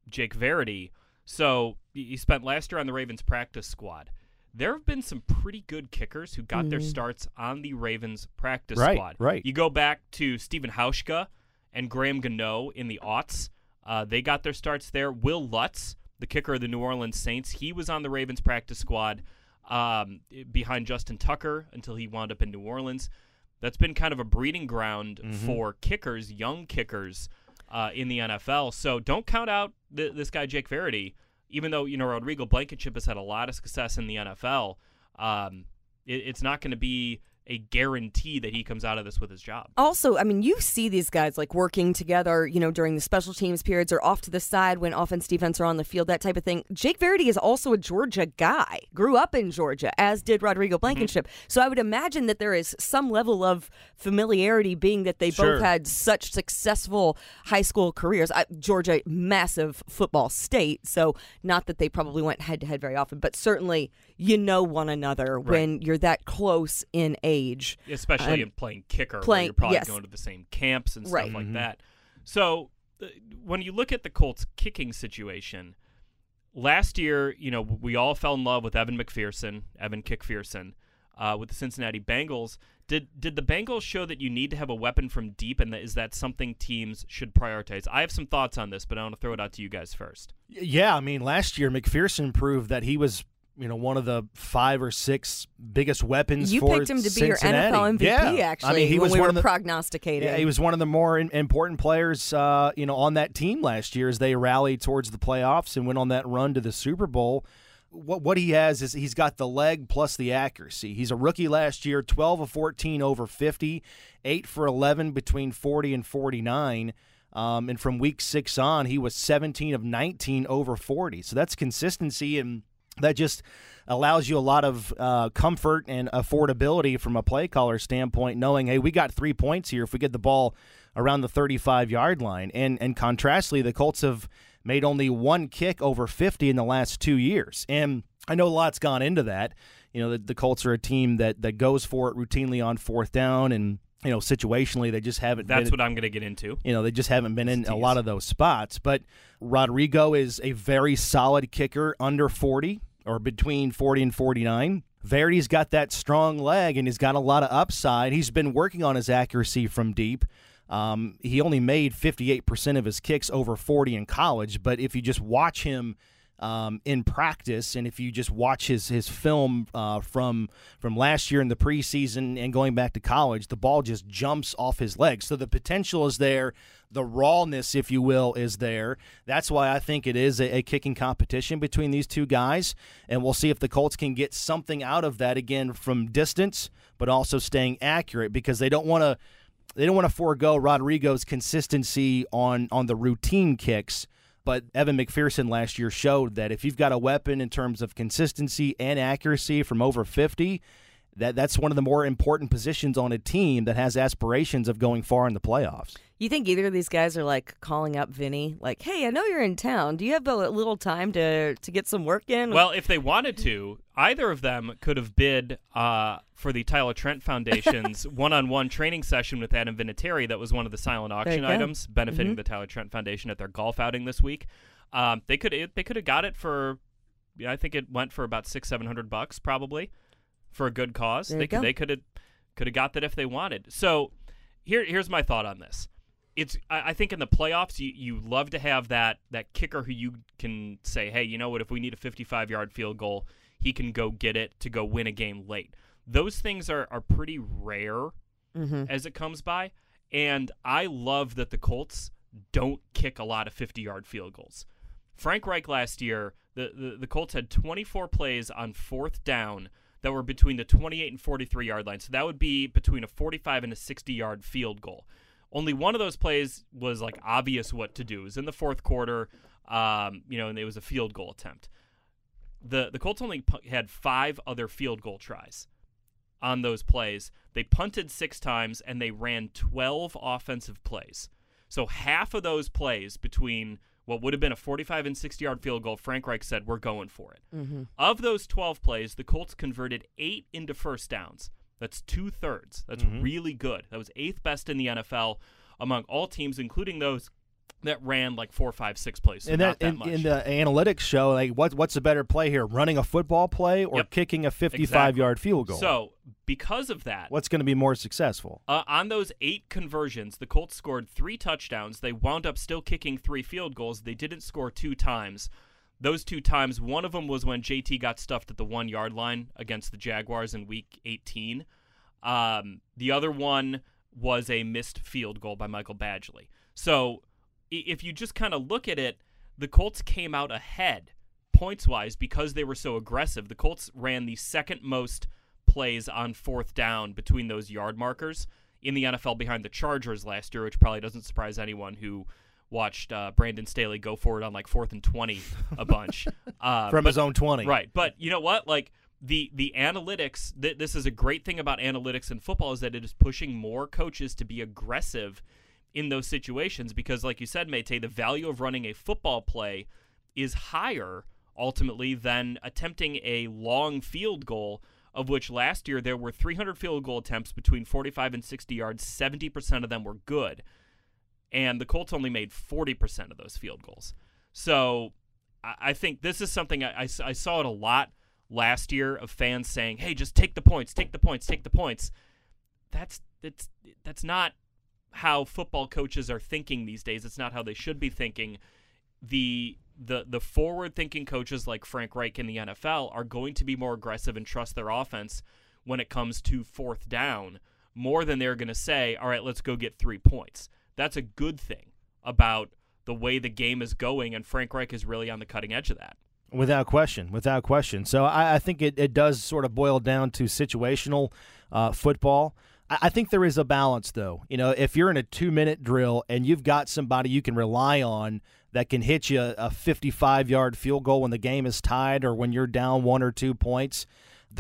Jake Verity. So he spent last year on the Ravens practice squad. There have been some pretty good kickers who got mm. their mm-hmm. starts on the Ravens practice right, squad. Right. You go back to Stephen Hauschka and Graham Gano in the aughts. Uh, they got their starts there. Wil Lutz, the kicker of the New Orleans Saints, he was on the Ravens practice squad um, behind Justin Tucker until he wound up in New Orleans. That's been kind of a breeding ground mm-hmm. for kickers, young kickers uh, in the NFL. So don't count out th- this guy Jake Verity, even though you know Rodrigo Blankenship has had a lot of success in the NFL. Um, it, it's not going to be a guarantee that he comes out of this with his job. Also, I mean, you see these guys like working together, you know, during the special teams periods or off to the side when offense, defense are on the field, that type of thing. Jake Verity is also a Georgia guy, grew up in Georgia, as did Rodrigo mm-hmm. Blankenship. Mm-hmm. So I would imagine that there is some level of familiarity, being that they sure. both had such successful high school careers. I, Georgia, massive football state, so not that they probably went head to head very often, but certainly you know one another right. when you're that close in age. Especially um, in playing kicker, playing, you're probably yes. going to the same camps and stuff right. like mm-hmm. that. So uh, when you look at the Colts kicking situation, last year, you know, we all fell in love with Evan McPherson, Evan Kickpherson, uh, with the Cincinnati Bengals. Did did the Bengals show that you need to have a weapon from deep, and that, is that something teams should prioritize? I have some thoughts on this, but I want to throw it out to you guys first. Yeah, I mean, last year McPherson proved that he was you know one of the five or six biggest weapons. You picked him to be Cincinnati. your NFL MVP. Yeah. Actually, I mean, he was we one of the prognosticating. Yeah, he was one of the more in, important players, uh, you know, on that team last year as they rallied towards the playoffs and went on that run to the Super Bowl. What what he has is he's got the leg plus the accuracy. He's a rookie last year, twelve of fourteen over fifty, eight for eleven between forty and forty nine. Um, and from week six on, he was 17 of 19 over 40. So that's consistency and that just allows you a lot of uh, comfort and affordability from a play caller standpoint, knowing, hey, we got three points here if we get the ball around the 35 yard line. And and contrastly, the Colts have made only one kick over 50 in the last two years. And I know a lot's gone into that. You know, the, the Colts are a team that that goes for it routinely on fourth down and you know, situationally, they just haven't. That's been, what I'm going to get into. You know, they just haven't been in a lot of those spots. But Rodrigo is a very solid kicker under 40 or between 40 and 49. Verity's got that strong leg and he's got a lot of upside. He's been working on his accuracy from deep. Um, he only made 58% of his kicks over 40 in college, but if you just watch him um, in practice, and if you just watch his his film uh, from from last year in the preseason and going back to college, the ball just jumps off his legs. So the potential is there, the rawness, if you will, is there. That's why I think it is a, a kicking competition between these two guys, and we'll see if the Colts can get something out of that again from distance, but also staying accurate because they don't want to they don't want to forego Rodrigo's consistency on on the routine kicks but Evan McPherson last year showed that if you've got a weapon in terms of consistency and accuracy from over 50, that that's one of the more important positions on a team that has aspirations of going far in the playoffs. You think either of these guys are like calling up Vinny, like, "Hey, I know you're in town. Do you have a little time to to get some work in?" Well, if they wanted to, either of them could have bid uh, for the Tyler Trent Foundation's <laughs> one-on-one training session with Adam Vinatieri. That was one of the silent auction items benefiting mm-hmm. the Tyler Trent Foundation at their golf outing this week. Um, they could they could have got it for, I think it went for about six seven hundred bucks probably, for a good cause. There they could they could have could have got that if they wanted. So here here's my thought on this it's I think in the playoffs you, you love to have that that kicker who you can say, hey, you know what? If we need a 55 yard field goal, he can go get it to go win a game late. Those things are are pretty rare mm-hmm. as it comes by, and I love that the Colts don't kick a lot of 50 yard field goals. Frank Reich last year, the, the, the Colts had 24 plays on fourth down that were between the 28 and 43 yard line. So that would be between a 45 and a 60 yard field goal. Only one of those plays was like obvious what to do. It was in the fourth quarter, um, you know, and it was a field goal attempt. The the Colts only pu- had five other field goal tries on those plays. They punted six times and they ran 12 offensive plays. So half of those plays between what would have been a 45 and 60 yard field goal, Frank Reich said, we're going for it. Mm-hmm. Of those 12 plays, the Colts converted eight into first downs. That's two thirds. That's mm-hmm. really good. That was eighth best in the NFL among all teams, including those that ran like four, five, six plays. So and that, that in, in, the analytics show, like what what's a better play here? Running a football play or yep. kicking a fifty-five exactly. yard field goal? So because of that, what's going to be more successful? Uh, on those eight conversions, the Colts scored three touchdowns. They wound up still kicking three field goals. They didn't score two times. Those two times, one of them was when JT got stuffed at the one yard line against the Jaguars in Week 18. Um, the other one was a missed field goal by Michael Badgley. So if you just kind of look at it, the Colts came out ahead points wise because they were so aggressive. The Colts ran the second most plays on fourth down between those yard markers in the NFL behind the Chargers last year, which probably doesn't surprise anyone who watched uh, Brandon Staley go for it on like fourth and 20 a bunch. <laughs> Uh, From but, his own 20. Right. But you know what? Like, the the analytics th- this is a great thing about analytics in football is that it is pushing more coaches to be aggressive in those situations because like you said Mate the value of running a football play is higher ultimately than attempting a long field goal of which last year there were 300 field goal attempts between 45 and 60 yards 70% of them were good and the Colts only made 40% of those field goals so I, I think this is something I, I, I saw it a lot last year of fans saying, "Hey, just take the points, take the points, take the points." That's that's that's not how football coaches are thinking these days. It's not how they should be thinking. The the the forward thinking coaches like Frank Reich in the NFL are going to be more aggressive and trust their offense when it comes to fourth down more than they're going to say, "All right, let's go get 3 points." That's a good thing about the way the game is going and Frank Reich is really on the cutting edge of that. Without question, without question. So I, I think it, it does sort of boil down to situational uh, football. I, I think there is a balance, though. You know, if you're in a two minute drill and you've got somebody you can rely on that can hit you a 55 yard field goal when the game is tied or when you're down one or two points,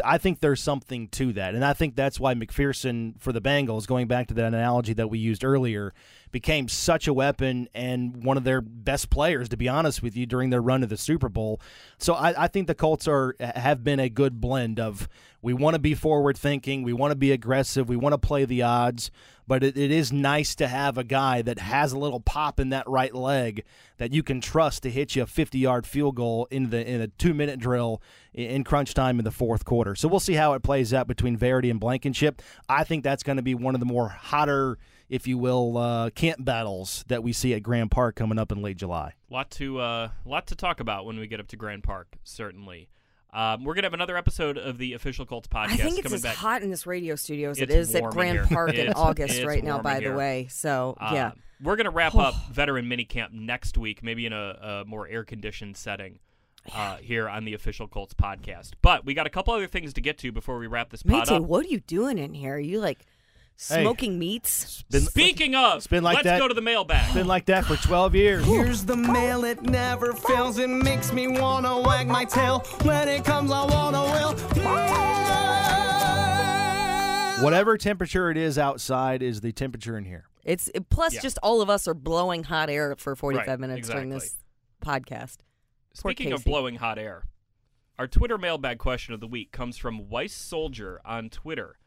I think there's something to that. And I think that's why McPherson for the Bengals, going back to that analogy that we used earlier, became such a weapon and one of their best players, to be honest with you, during their run to the Super Bowl. So I, I think the Colts are have been a good blend of we want to be forward thinking, we want to be aggressive, we want to play the odds, but it, it is nice to have a guy that has a little pop in that right leg that you can trust to hit you a 50 yard field goal in the in a two minute drill in crunch time in the fourth quarter. So we'll see how it plays out between Verity and Blankenship. I think that's going to be one of the more hotter if you will, uh, camp battles that we see at Grand Park coming up in late July. Lot to uh, lot to talk about when we get up to Grand Park. Certainly. Um, we're gonna have another episode of the official Colts podcast. I think it's as back. hot in this radio studio as it's it is at Grand here. <laughs> Park in August right now. By here. the way, so uh, yeah, we're gonna wrap up <sighs> veteran minicamp next week, maybe in a, a more air conditioned setting. Uh, here on the official Colts podcast, but we got a couple other things to get to before we wrap this pod up. what are you doing in here? Are you like smoking meats? Been, Speaking of, it's been like let's that- go to the mailbag. been like that for 12 years. Here's the mail, it never fails. It makes me wanna wag my tail. When it comes, I wanna will. Mm. Whatever temperature it is outside is the temperature in here. It's it- plus Yeah. just all of us are blowing hot air for 45 Right, minutes during this podcast. Poor Speaking of Casey. blowing hot air, our Twitter mailbag question of the week comes from Weiss Soldier on Twitter.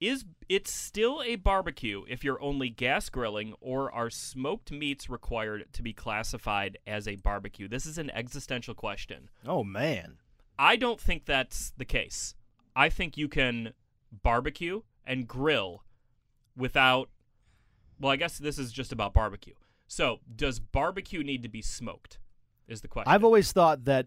Is it still a barbecue if you're only gas grilling, or are smoked meats required to be classified as a barbecue? This is an existential question. Oh man. I don't think that's the case. I think you can barbecue and grill without. Well, I guess this is just about barbecue. So, does barbecue need to be smoked? Is the question. I've always thought that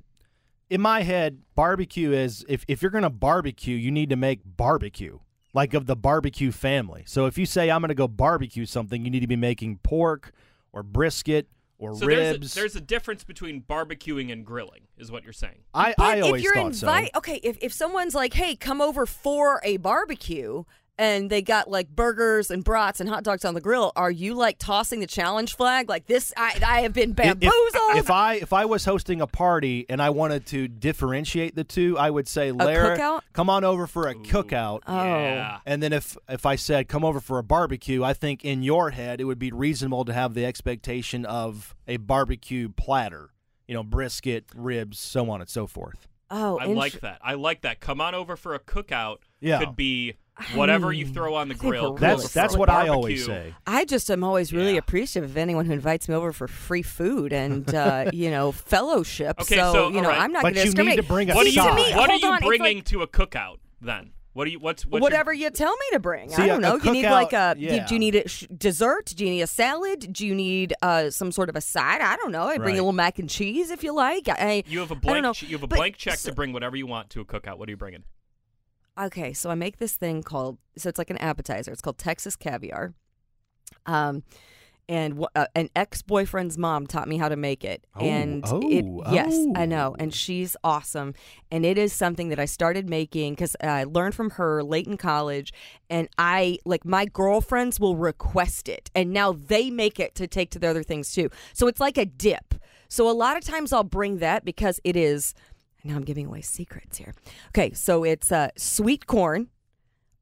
in my head, barbecue is if, if you're going to barbecue, you need to make barbecue, like of the barbecue family. So if you say, I'm going to go barbecue something, you need to be making pork or brisket or so there's ribs. a, there's a difference between barbecuing and grilling, is what you're saying. I, But I always if you're thought invite, so. okay, if, if someone's like, hey, come over for a barbecue and they got like burgers and brats and hot dogs on the grill, are you like tossing the challenge flag? Like this, I, I have been bamboozled. If, if I if I was hosting a party and I wanted to differentiate the two, I would say, Lara, come on over for a cookout. oh. Yeah. And then if if I said come over for a barbecue, I think in your head it would be reasonable to have the expectation of a barbecue platter. You know, brisket, ribs, so on and so forth. Oh, I int- like that. I like that. Come on over for a cookout. Yeah. Could be <sighs> whatever you throw on the grill. we're Come really over That's that's a what I always say. I just am always really Yeah. appreciative of anyone who invites me over for free food and uh, <laughs> you know fellowship. Okay, so, so, you know all right. I'm not But going to you need discriminate. to bring a What are you? to side. me, what are you on, bringing like- to a cookout then? What do you? What's, what's your- Whatever you tell me to bring. See, I a- don't know. Do you need like a? do- yeah. Do you need a sh- dessert? Do you need a salad? Do you need uh, some sort of a side? I don't know. I bring Right. a little mac and cheese if you like. I, You have a I don't blank. know. You have a But blank check so- to bring whatever you want to a cookout. What are you bringing? Okay, so I make this thing called so it's like an appetizer. It's called Texas caviar. Um and uh, an ex-boyfriend's mom taught me how to make it. Oh, and it oh, yes i know. oh. and she's awesome. And it is something that i started making because i learned from her late in college. And i like my girlfriends will request it. And now they make it to take to the other things too. So it's like a dip. So a lot of times i'll bring that because it is now i'm giving away secrets here. Okay so it's uh, sweet corn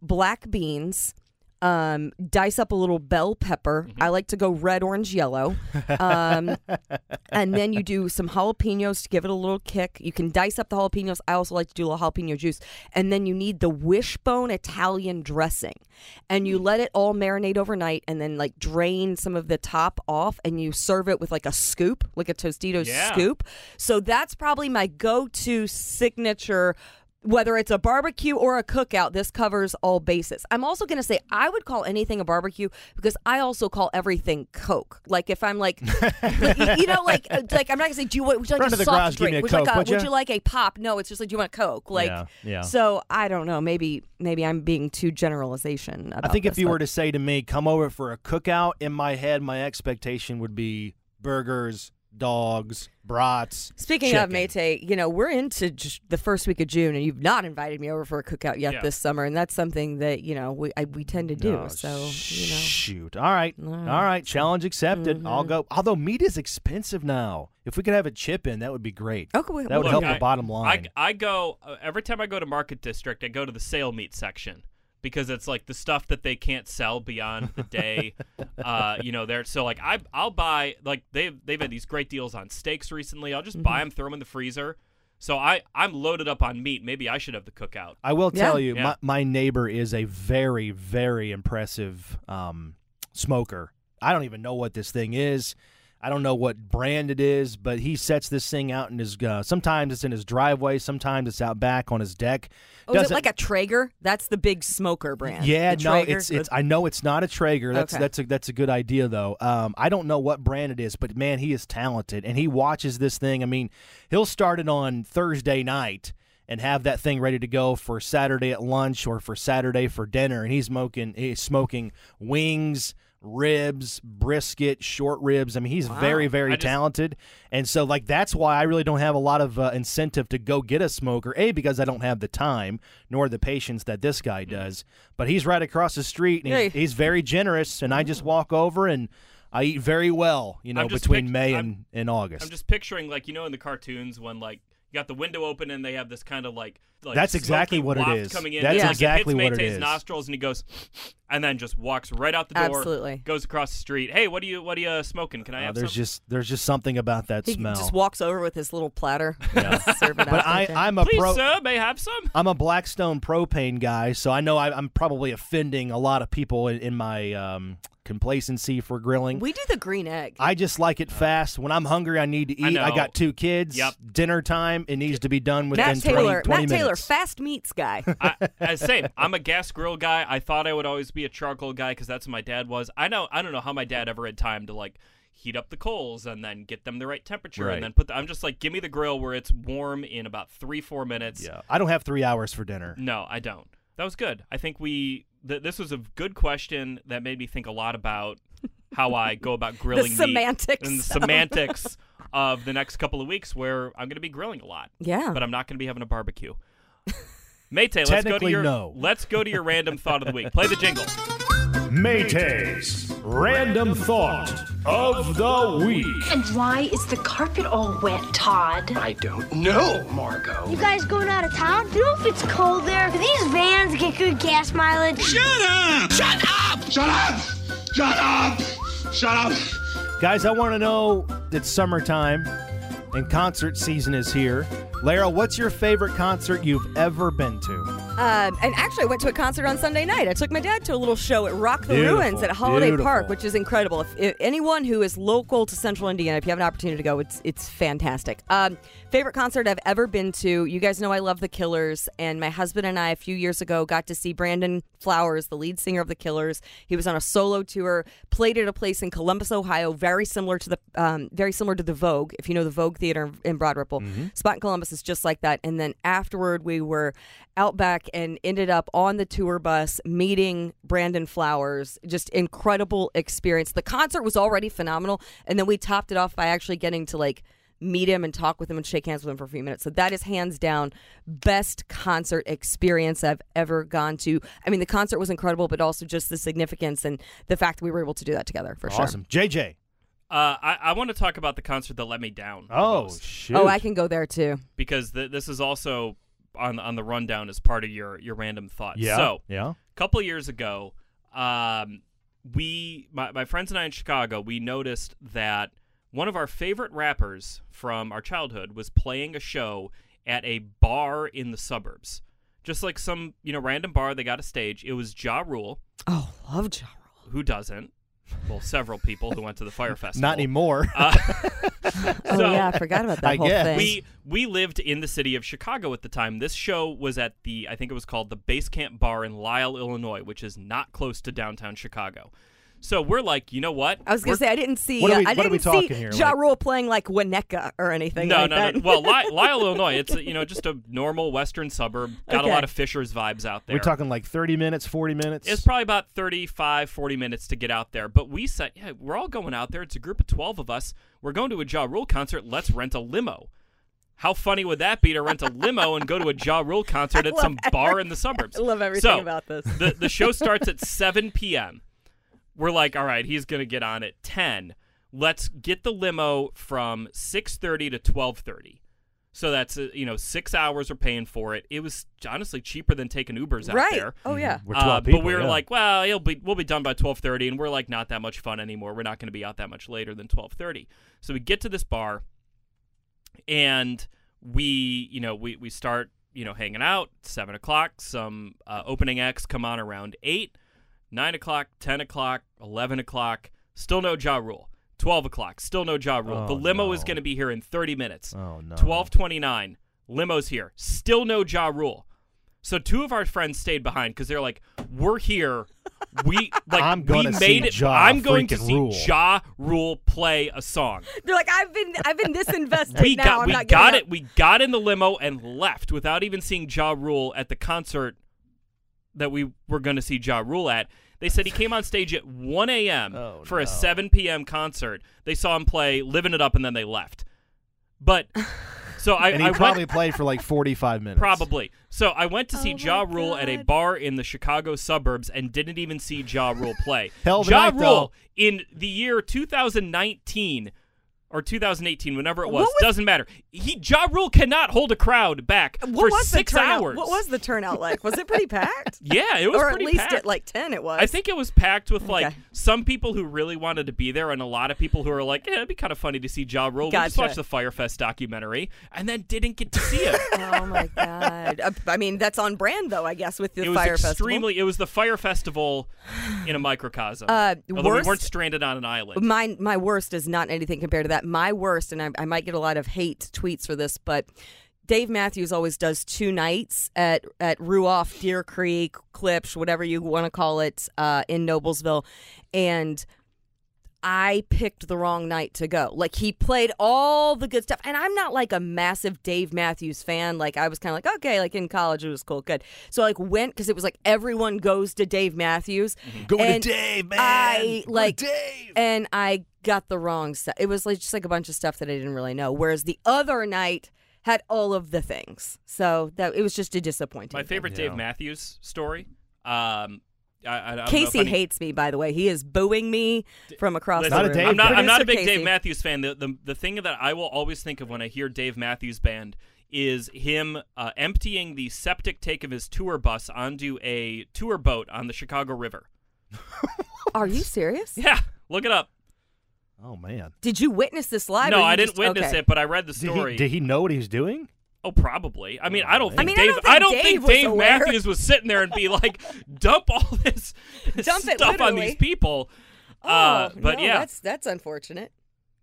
black beans um, dice up a little bell pepper. I like to go red, orange, yellow. Um, <laughs> and then you do some jalapenos to give it a little kick. You can dice up the jalapenos. I also like to do a little jalapeno juice. And then you need the wishbone Italian dressing. And you let it all marinate overnight and then like drain some of the top off and you serve it with like a scoop, like a Tostitos Yeah. scoop. So that's probably my go to signature whether it's a barbecue or a cookout, this covers all bases. I'm also going to say I would call anything a barbecue because I also call everything Coke. Like if I'm like, <laughs> like, you- you know, like uh, like I'm not going to say, do you want would you like a soft garage, drink? a would you like a, would would you like a pop? No, it's just like do you want a Coke? Like Yeah, yeah. So I don't know. Maybe maybe I'm being too generalization. I think if you but- were to say to me, "Come over for a cookout," in my head, my expectation would be burgers, dogs, brats. Speaking of chicken. Mate, you know, we're into j- the first week of June, and you've not invited me over for a cookout yet Yeah. this summer, and that's something that you know we I, we tend to do. Oh, so you know, shoot. All right, All all right. right. Challenge accepted. Mm-hmm. I'll go. Although meat is expensive now. If we could have a chip in, that would be great. okay, we- That would Look, help I- the bottom I, line. I go uh, every time I go to Market District. I go to the sale meat section because it's like the stuff that they can't sell beyond the day. <laughs> uh, you know, there. So like I I'll buy like they've they've had these great deals on steaks recently. I'll just Mm-hmm. buy them, throw them in the freezer. So I I'm loaded up on meat. Maybe I should have the cookout. I will Yeah. tell you, Yeah. my, my neighbor is a very, very impressive um, smoker. I don't even know what this thing is. I don't know what brand it is, but he sets this thing out in his. Uh, sometimes it's in his driveway. Sometimes it's out back on his deck. Oh, is it Doesn't- like a Traeger? That's the big smoker brand. Yeah, The no, Traeger? it's it's. I know it's not a Traeger. That's Okay. that's a that's a good idea though. Um, I don't know what brand it is, but man, he is talented, and he watches this thing. I mean, he'll start it on Thursday night and have that thing ready to go for Saturday at lunch or for Saturday for dinner, and he's smoking he's smoking wings. Ribs, brisket, short ribs. I mean, he's very, very just- talented, and so like that's why I really don't have a lot of uh, incentive to go get a smoker. A because I don't have the time nor the patience that this guy does. But he's right across the street, and he's, he's very generous. And I just walk over and I eat very well. You know, between May I'm- and, and August. I'm just picturing like you know in the cartoons when like You got the window open, and they have this kind of like, like That's exactly what it is waft. Coming in, That's It's like exactly it hits what it Mate's is. nostrils, and he goes, and then just walks right out the door. Absolutely. Goes across the street. Hey, what are you what are you smoking? Can I Uh, have there's some? just there's just something about that He smell. just walks over with his little platter. <laughs> <laughs> Serve it but I, I'm a Please, pro. sir, may I have some? I'm a Blackstone propane guy, so I know I, I'm probably offending a lot of people in, in my um, complacency for grilling. we do the green egg. I just like it fast. When I'm hungry, I need to eat. I, know. got two kids. Yep. Dinner time. It needs to be done within Matt 20, Taylor, 20 Matt Taylor, minutes. fast meats guy. <laughs> I, I same. I'm a gas grill guy. I thought I would always be a charcoal guy because that's what my dad was. I know. I don't know how my dad ever had time to like heat up the coals and then get them the right temperature Right. and then put. The, I'm just like, give me the grill where it's warm in about three four minutes. yeah, I don't have three hours for dinner. No, I don't. That was good. I think we. Th- this was a good question that made me think a lot about <laughs> how I go about grilling meat semantics and the <laughs> semantics of the next couple of weeks where I'm going to be grilling a lot yeah. but I'm not going to be having a barbecue. Mayte, let's go to your no. let's go to your random thought of the week. Play the jingle. Maytay's random thought of the week. And why is the carpet all wet, Todd? I don't know, Margot. You guys going out of town? Do you know if it's cold there? Do these vans get good gas mileage? Shut up! Shut up! Shut up! Shut up! Shut up! Guys, I want to know it's summertime and concert season is here. Lara, what's your favorite concert you've ever been to? Um, and actually, I went to a concert on Sunday night. I took my dad to a little show at Rock the Beautiful, Ruins at Holiday beautiful. Park, which is incredible. If, if anyone who is local to Central Indiana, if you have an opportunity to go, it's it's fantastic. Um, favorite concert I've ever been to. You guys know I love the Killers, and my husband and I a few years ago got to see Brandon Flowers, the lead singer of the Killers. He was on a solo tour, played at a place in Columbus, Ohio, very similar to the um, very similar to the Vogue. If you know the Vogue Theater in Broad Ripple, spot in Columbus is just like that. And then afterward, we were out back and ended up on the tour bus meeting Brandon Flowers. Just incredible experience. The concert was already phenomenal, and then we topped it off by actually getting to like meet him and talk with him and shake hands with him for a few minutes. So that is hands down best concert experience I've ever gone to. I mean, the concert was incredible, but also just the significance and the fact that we were able to do that together for sure. Awesome. JJ. Uh, I, I want to talk about the concert that let me down. Oh, most, shoot. Oh, I can go there too. because th- this is also on on the rundown as part of your your random thoughts. Yeah. So yeah. a couple years ago, um, we my, my friends and I in Chicago, we noticed that one of our favorite rappers from our childhood was playing a show at a bar in the suburbs. Just like some, you know, random bar, they got a stage. It was Ja Rule. Oh, love Ja Rule. Who doesn't? Well, several people who went to the Fyre <laughs> Festival. Not anymore. Uh, <laughs> Oh yeah, I forgot about that I whole guess. thing. we we lived in the city of Chicago at the time. This show was at the I think it was called the Base Camp Bar in Lisle, Illinois, which is not close to downtown Chicago. So we're like, you know what? I was gonna say I didn't see. What are uh, we- I what didn't we see talking here, Ja like- Rule playing like Winnetka or anything no, like no, that. no. Well, Li- <laughs> Lisle, Illinois, it's you know just a normal western suburb. Got Okay. a lot of Fishers vibes out there. We're talking like 30 minutes, 40 minutes. It's probably about 35, 40 minutes to get out there. But we said, yeah, we're all going out there. It's a group of 12 of us. We're going to a Ja Rule concert. Let's rent a limo. How funny would that be to rent a limo and go to a Ja Rule concert <laughs> at love some bar in the suburbs? I love everything So, about this. the, the show starts at <laughs> 7 p.m. We're like, all right, he's going to get on at 10. Let's get the limo from 6.30 to 12.30. So that's, uh, you know, six hours we're paying for it. It was honestly cheaper than taking Ubers out right. there. Oh yeah. We're Uh, people, but we were yeah. like, well, it'll be we'll be done by twelve thirty, and we're like not that much fun anymore. We're not going to be out that much later than twelve thirty. So we get to this bar, and we you know we we start you know hanging out seven o'clock. Some uh, opening acts come on around eight, nine o'clock, ten o'clock, eleven o'clock. Still no Ja Rule. Twelve o'clock. Still no Ja Rule. Oh, the limo no. is going to be here in thirty minutes. Oh, no. Twelve twenty nine. Limo's here. Still no Ja Rule. So two of our friends stayed behind because they're like, "We're here. We <laughs> like I'm we gonna made see it. Ja I'm going to see Rule." Ja Rule play a song. They're like, I've been, I've been this invested. We now got I'm we not got it. up. We got in the limo and left without even seeing Ja Rule at the concert that we were going to see Ja Rule at. They said he came on stage at 1 a.m. Oh, for a 7 p.m. concert. They saw him play "Living It Up" and then they left. But <laughs> so I, and I he went- probably played for like 45 minutes. Probably. So I went to see Oh Ja my Rule at a bar in the Chicago suburbs and didn't even see Ja Rule play. <laughs> Hell of ja night, Rule though. in the year 2019 or 2018, whenever it was, was- doesn't matter. He Ja Rule cannot hold a crowd back What for was six hours. What was the turnout like? Was it pretty packed? <laughs> Yeah, it was or at pretty least packed. at like ten, it was. I think it was packed with like Okay. some people who really wanted to be there, and a lot of people who are like, "Yeah, it'd be kind of funny to see Ja Rule." We just watched the Fyre Fest documentary, and then didn't get to see it. <laughs> oh my god! Uh, I mean, that's on brand though, I guess, with the Fyre Fest. it was fire extremely. It was the Fyre Festival in a microcosm. <sighs> Uh, Although we weren't stranded on an island. My my worst is not anything compared to that. My worst, and I, I might get a lot of hate tweets for this, but Dave Matthews always does two nights at at Ruoff, Deer Creek, Klipsch, whatever you want to call it, uh, in Noblesville, and. I picked the wrong night to go. Like he played all the good stuff, and I'm not like a massive Dave Matthews fan. Like I was kind of like, okay, like in college it was cool, good. So I, like went because it was like everyone goes to Dave Matthews. Going and to Dave, man. I like Dave. and I got the wrong stuff. It was like just like a bunch of stuff that I didn't really know. Whereas the other night had all of the things. So that it was just a disappointing. My thing. favorite Dave Yeah. Matthews story. Um, I, I, I don't know if Casey any- hates me, by the way. He is booing me from across Listen, the Not a room. Dave I'm not. I'm not a Producer big Dave Matthews fan. The, the the thing that I will always think of when I hear Dave Matthews Band is him uh, emptying the septic tank of his tour bus onto a tour boat on the Chicago River. <laughs> Are you serious? Yeah, look it up. Oh man. Did you witness this live? no, I didn't just- witness okay. it, but I read the Did story. he, did he know what he was doing? Oh, probably. I mean, I don't I think mean, I Dave. don't think I don't Dave think was Dave aware. Matthews was sitting there and be like, "Dump all this <laughs> Dump it, stuff on these people." Oh, uh, but no, yeah, that's that's unfortunate.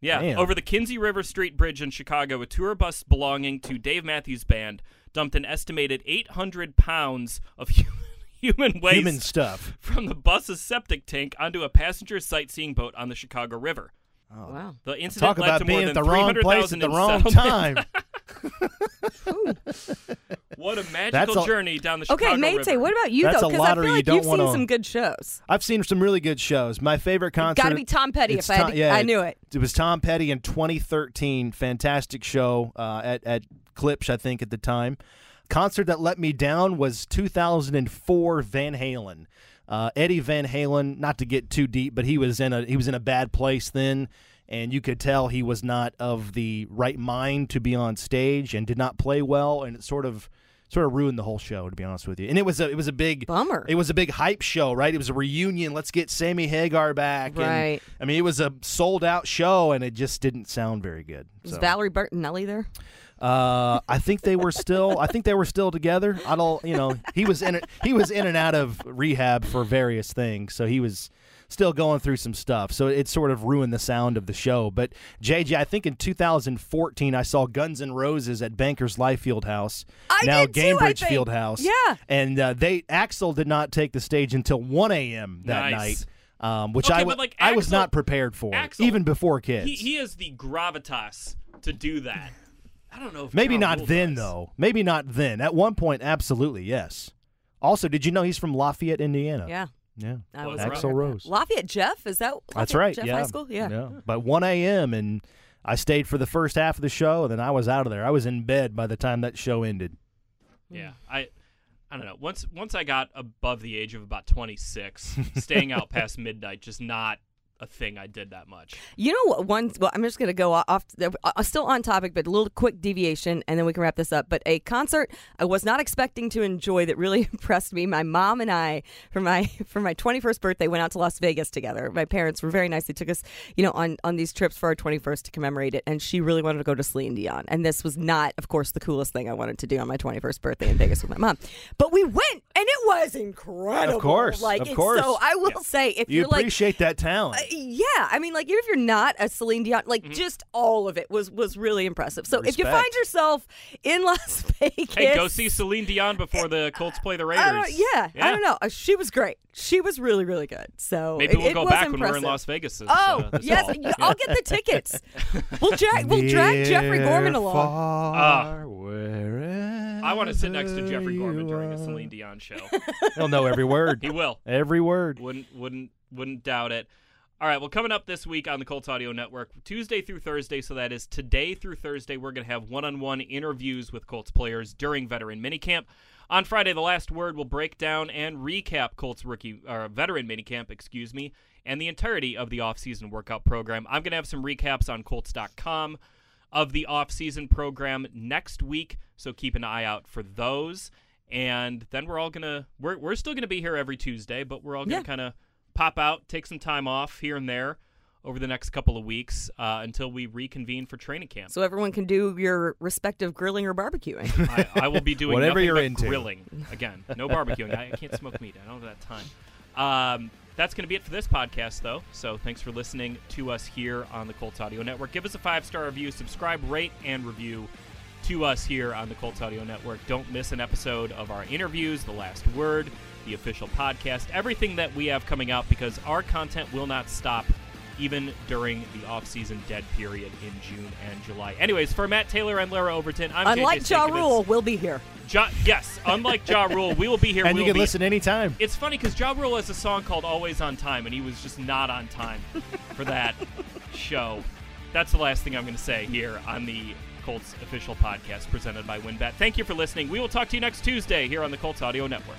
Yeah, Damn. over the Kinzie River Street Bridge in Chicago, a tour bus belonging to Dave Matthews Band dumped an estimated 800 pounds of <laughs> human, human waste Human stuff. from the bus's septic tank onto a passenger sightseeing boat on the Chicago River. Oh. Wow. The incident Talk led about to more than at the wrong place 300,000 at the wrong settlement. time. <laughs> What a That's magical a- journey down the Chicago Okay, Mayte, River. what about you That's though? Because I feel like you've seen wanna- some good shows. I've seen some really good shows. My favorite concert. Gotta be Tom Petty it's if I had to- yeah, I knew it. It was Tom Petty in 2013. Fantastic show uh, at at Klipsch, I think, at the time. Concert that let me down was 2004 Van Halen. Uh, Eddie Van Halen. Not to get too deep, but he was in a he was in a bad place then, and you could tell he was not of the right mind to be on stage and did not play well, and it sort of sort of ruined the whole show to be honest with you. And it was a it was a big Bummer. It was a big hype show, right? It was a reunion. Let's get Sammy Hagar back. and- Right. I mean, it was a sold out show, and it just didn't sound very good. Was So, Valerie Bertinelli there? uh, I think they were still. I think they were still together. I don't. You know, he was in. He was in and out of rehab for various things, so he was still going through some stuff. So it sort of ruined the sound of the show. But JJ, I think in 2014 I saw Guns N' Roses at Bankers Life Field House, I now did too, I Gainbridge. Field House. Yeah. and uh, they Axl did not take the stage until 1 a.m. that Nice. night. Um, which Okay, I, but, w- like, I was not prepared for, Axl- even before kids. He, he has the gravitas to do that. I don't know if Maybe Ja not Rule then, does. though. Maybe not then. At one point, absolutely, yes. Also, did you know he's from Lafayette, Indiana? Yeah. Yeah. I Was was right. Axl aware of Rose. Lafayette Jeff, is that That's right. Jeff yeah. High School? yeah. Yeah. But 1 a.m. and I stayed for the first half of the show, and then I was out of there. I was in bed by the time that show ended. Hmm. Yeah, I, I don't know. Once once I got above the age of about 26, staying out <laughs> past midnight just not a thing I did that much. You know what? One, well, I'm just going to go off, uh, still on topic, but a little quick deviation, and then we can wrap this up. But a concert I was not expecting to enjoy that really <laughs> impressed me. My mom and I, for my <laughs> for my 21st birthday, went out to Las Vegas together. My parents were very nice. They took us, you know, on on these trips for our 21st to commemorate it. And she really wanted to go to Celine Dion, and this was not, of course, the coolest thing I wanted to do on my 21st birthday in Vegas with my mom. But we went, and it was incredible. Of course, like of course. So I will say, if You are like appreciate that talent. uh, yeah, I mean, like even if you're not a Celine Dion, like Mm-hmm. just all of it was was really impressive. So if you find yourself in Las <laughs> Vegas, Hey, go see Celine Dion before the Colts play the Raiders. I don't, yeah, I don't know. Uh, She was great. She was really, really good. So Maybe it, we'll it go was back when we're in Las Vegas. This, Oh uh, this yes, fall. <laughs> I'll get the tickets. We'll <laughs> drag we'll drag Jeffrey Gorman along. Wherever I want to sit next to Jeffrey Gorman during a. Celine Dion show. He'll know every word. he will. Every word. Wouldn't wouldn't wouldn't doubt it. All right, well, coming up this week on the Colts Audio Network, Tuesday through Thursday, so that is today through Thursday, we're going to have one-on-one interviews with Colts players during veteran minicamp. On Friday, the last word will break down and recap Colts rookie or veteran minicamp, excuse me, and the entirety of the offseason workout program. I'm going to have some recaps on Colts.com of the offseason program next week, so keep an eye out for those. And then we're all gonna we're we're still gonna be here every Tuesday, but we're all gonna Yeah. kind of pop out, take some time off here and there over the next couple of weeks uh, until we reconvene for training camp. So everyone can do your respective grilling or barbecuing. <laughs> I, I will be doing Whatever you're but into. grilling again. No barbecuing. I, I can't smoke meat. I don't have that time. Um, that's going to be it for this podcast, though. So thanks for listening to us here on the Colts Audio Network. Give us a five star review, subscribe, rate, and review to us here on the Colts Audio Network. Don't miss an episode of our interviews, The Last Word, the official podcast, everything that we have coming out because our content will not stop even during the off-season dead period in June and July. Anyways, for Matt Taylor and Lara Overton, I'm Unlike JJ Ja Rule, we'll be here. Ja, yes, unlike Ja Rule, we will be here. and we you can be- listen anytime. It's funny because Ja Rule has a song called "Always on Time," and he was just not on time for that <laughs> show. That's the last thing I'm going to say here on the Colts official podcast presented by WinBet. Thank you for listening. We will talk to you next Tuesday here on the Colts Audio Network.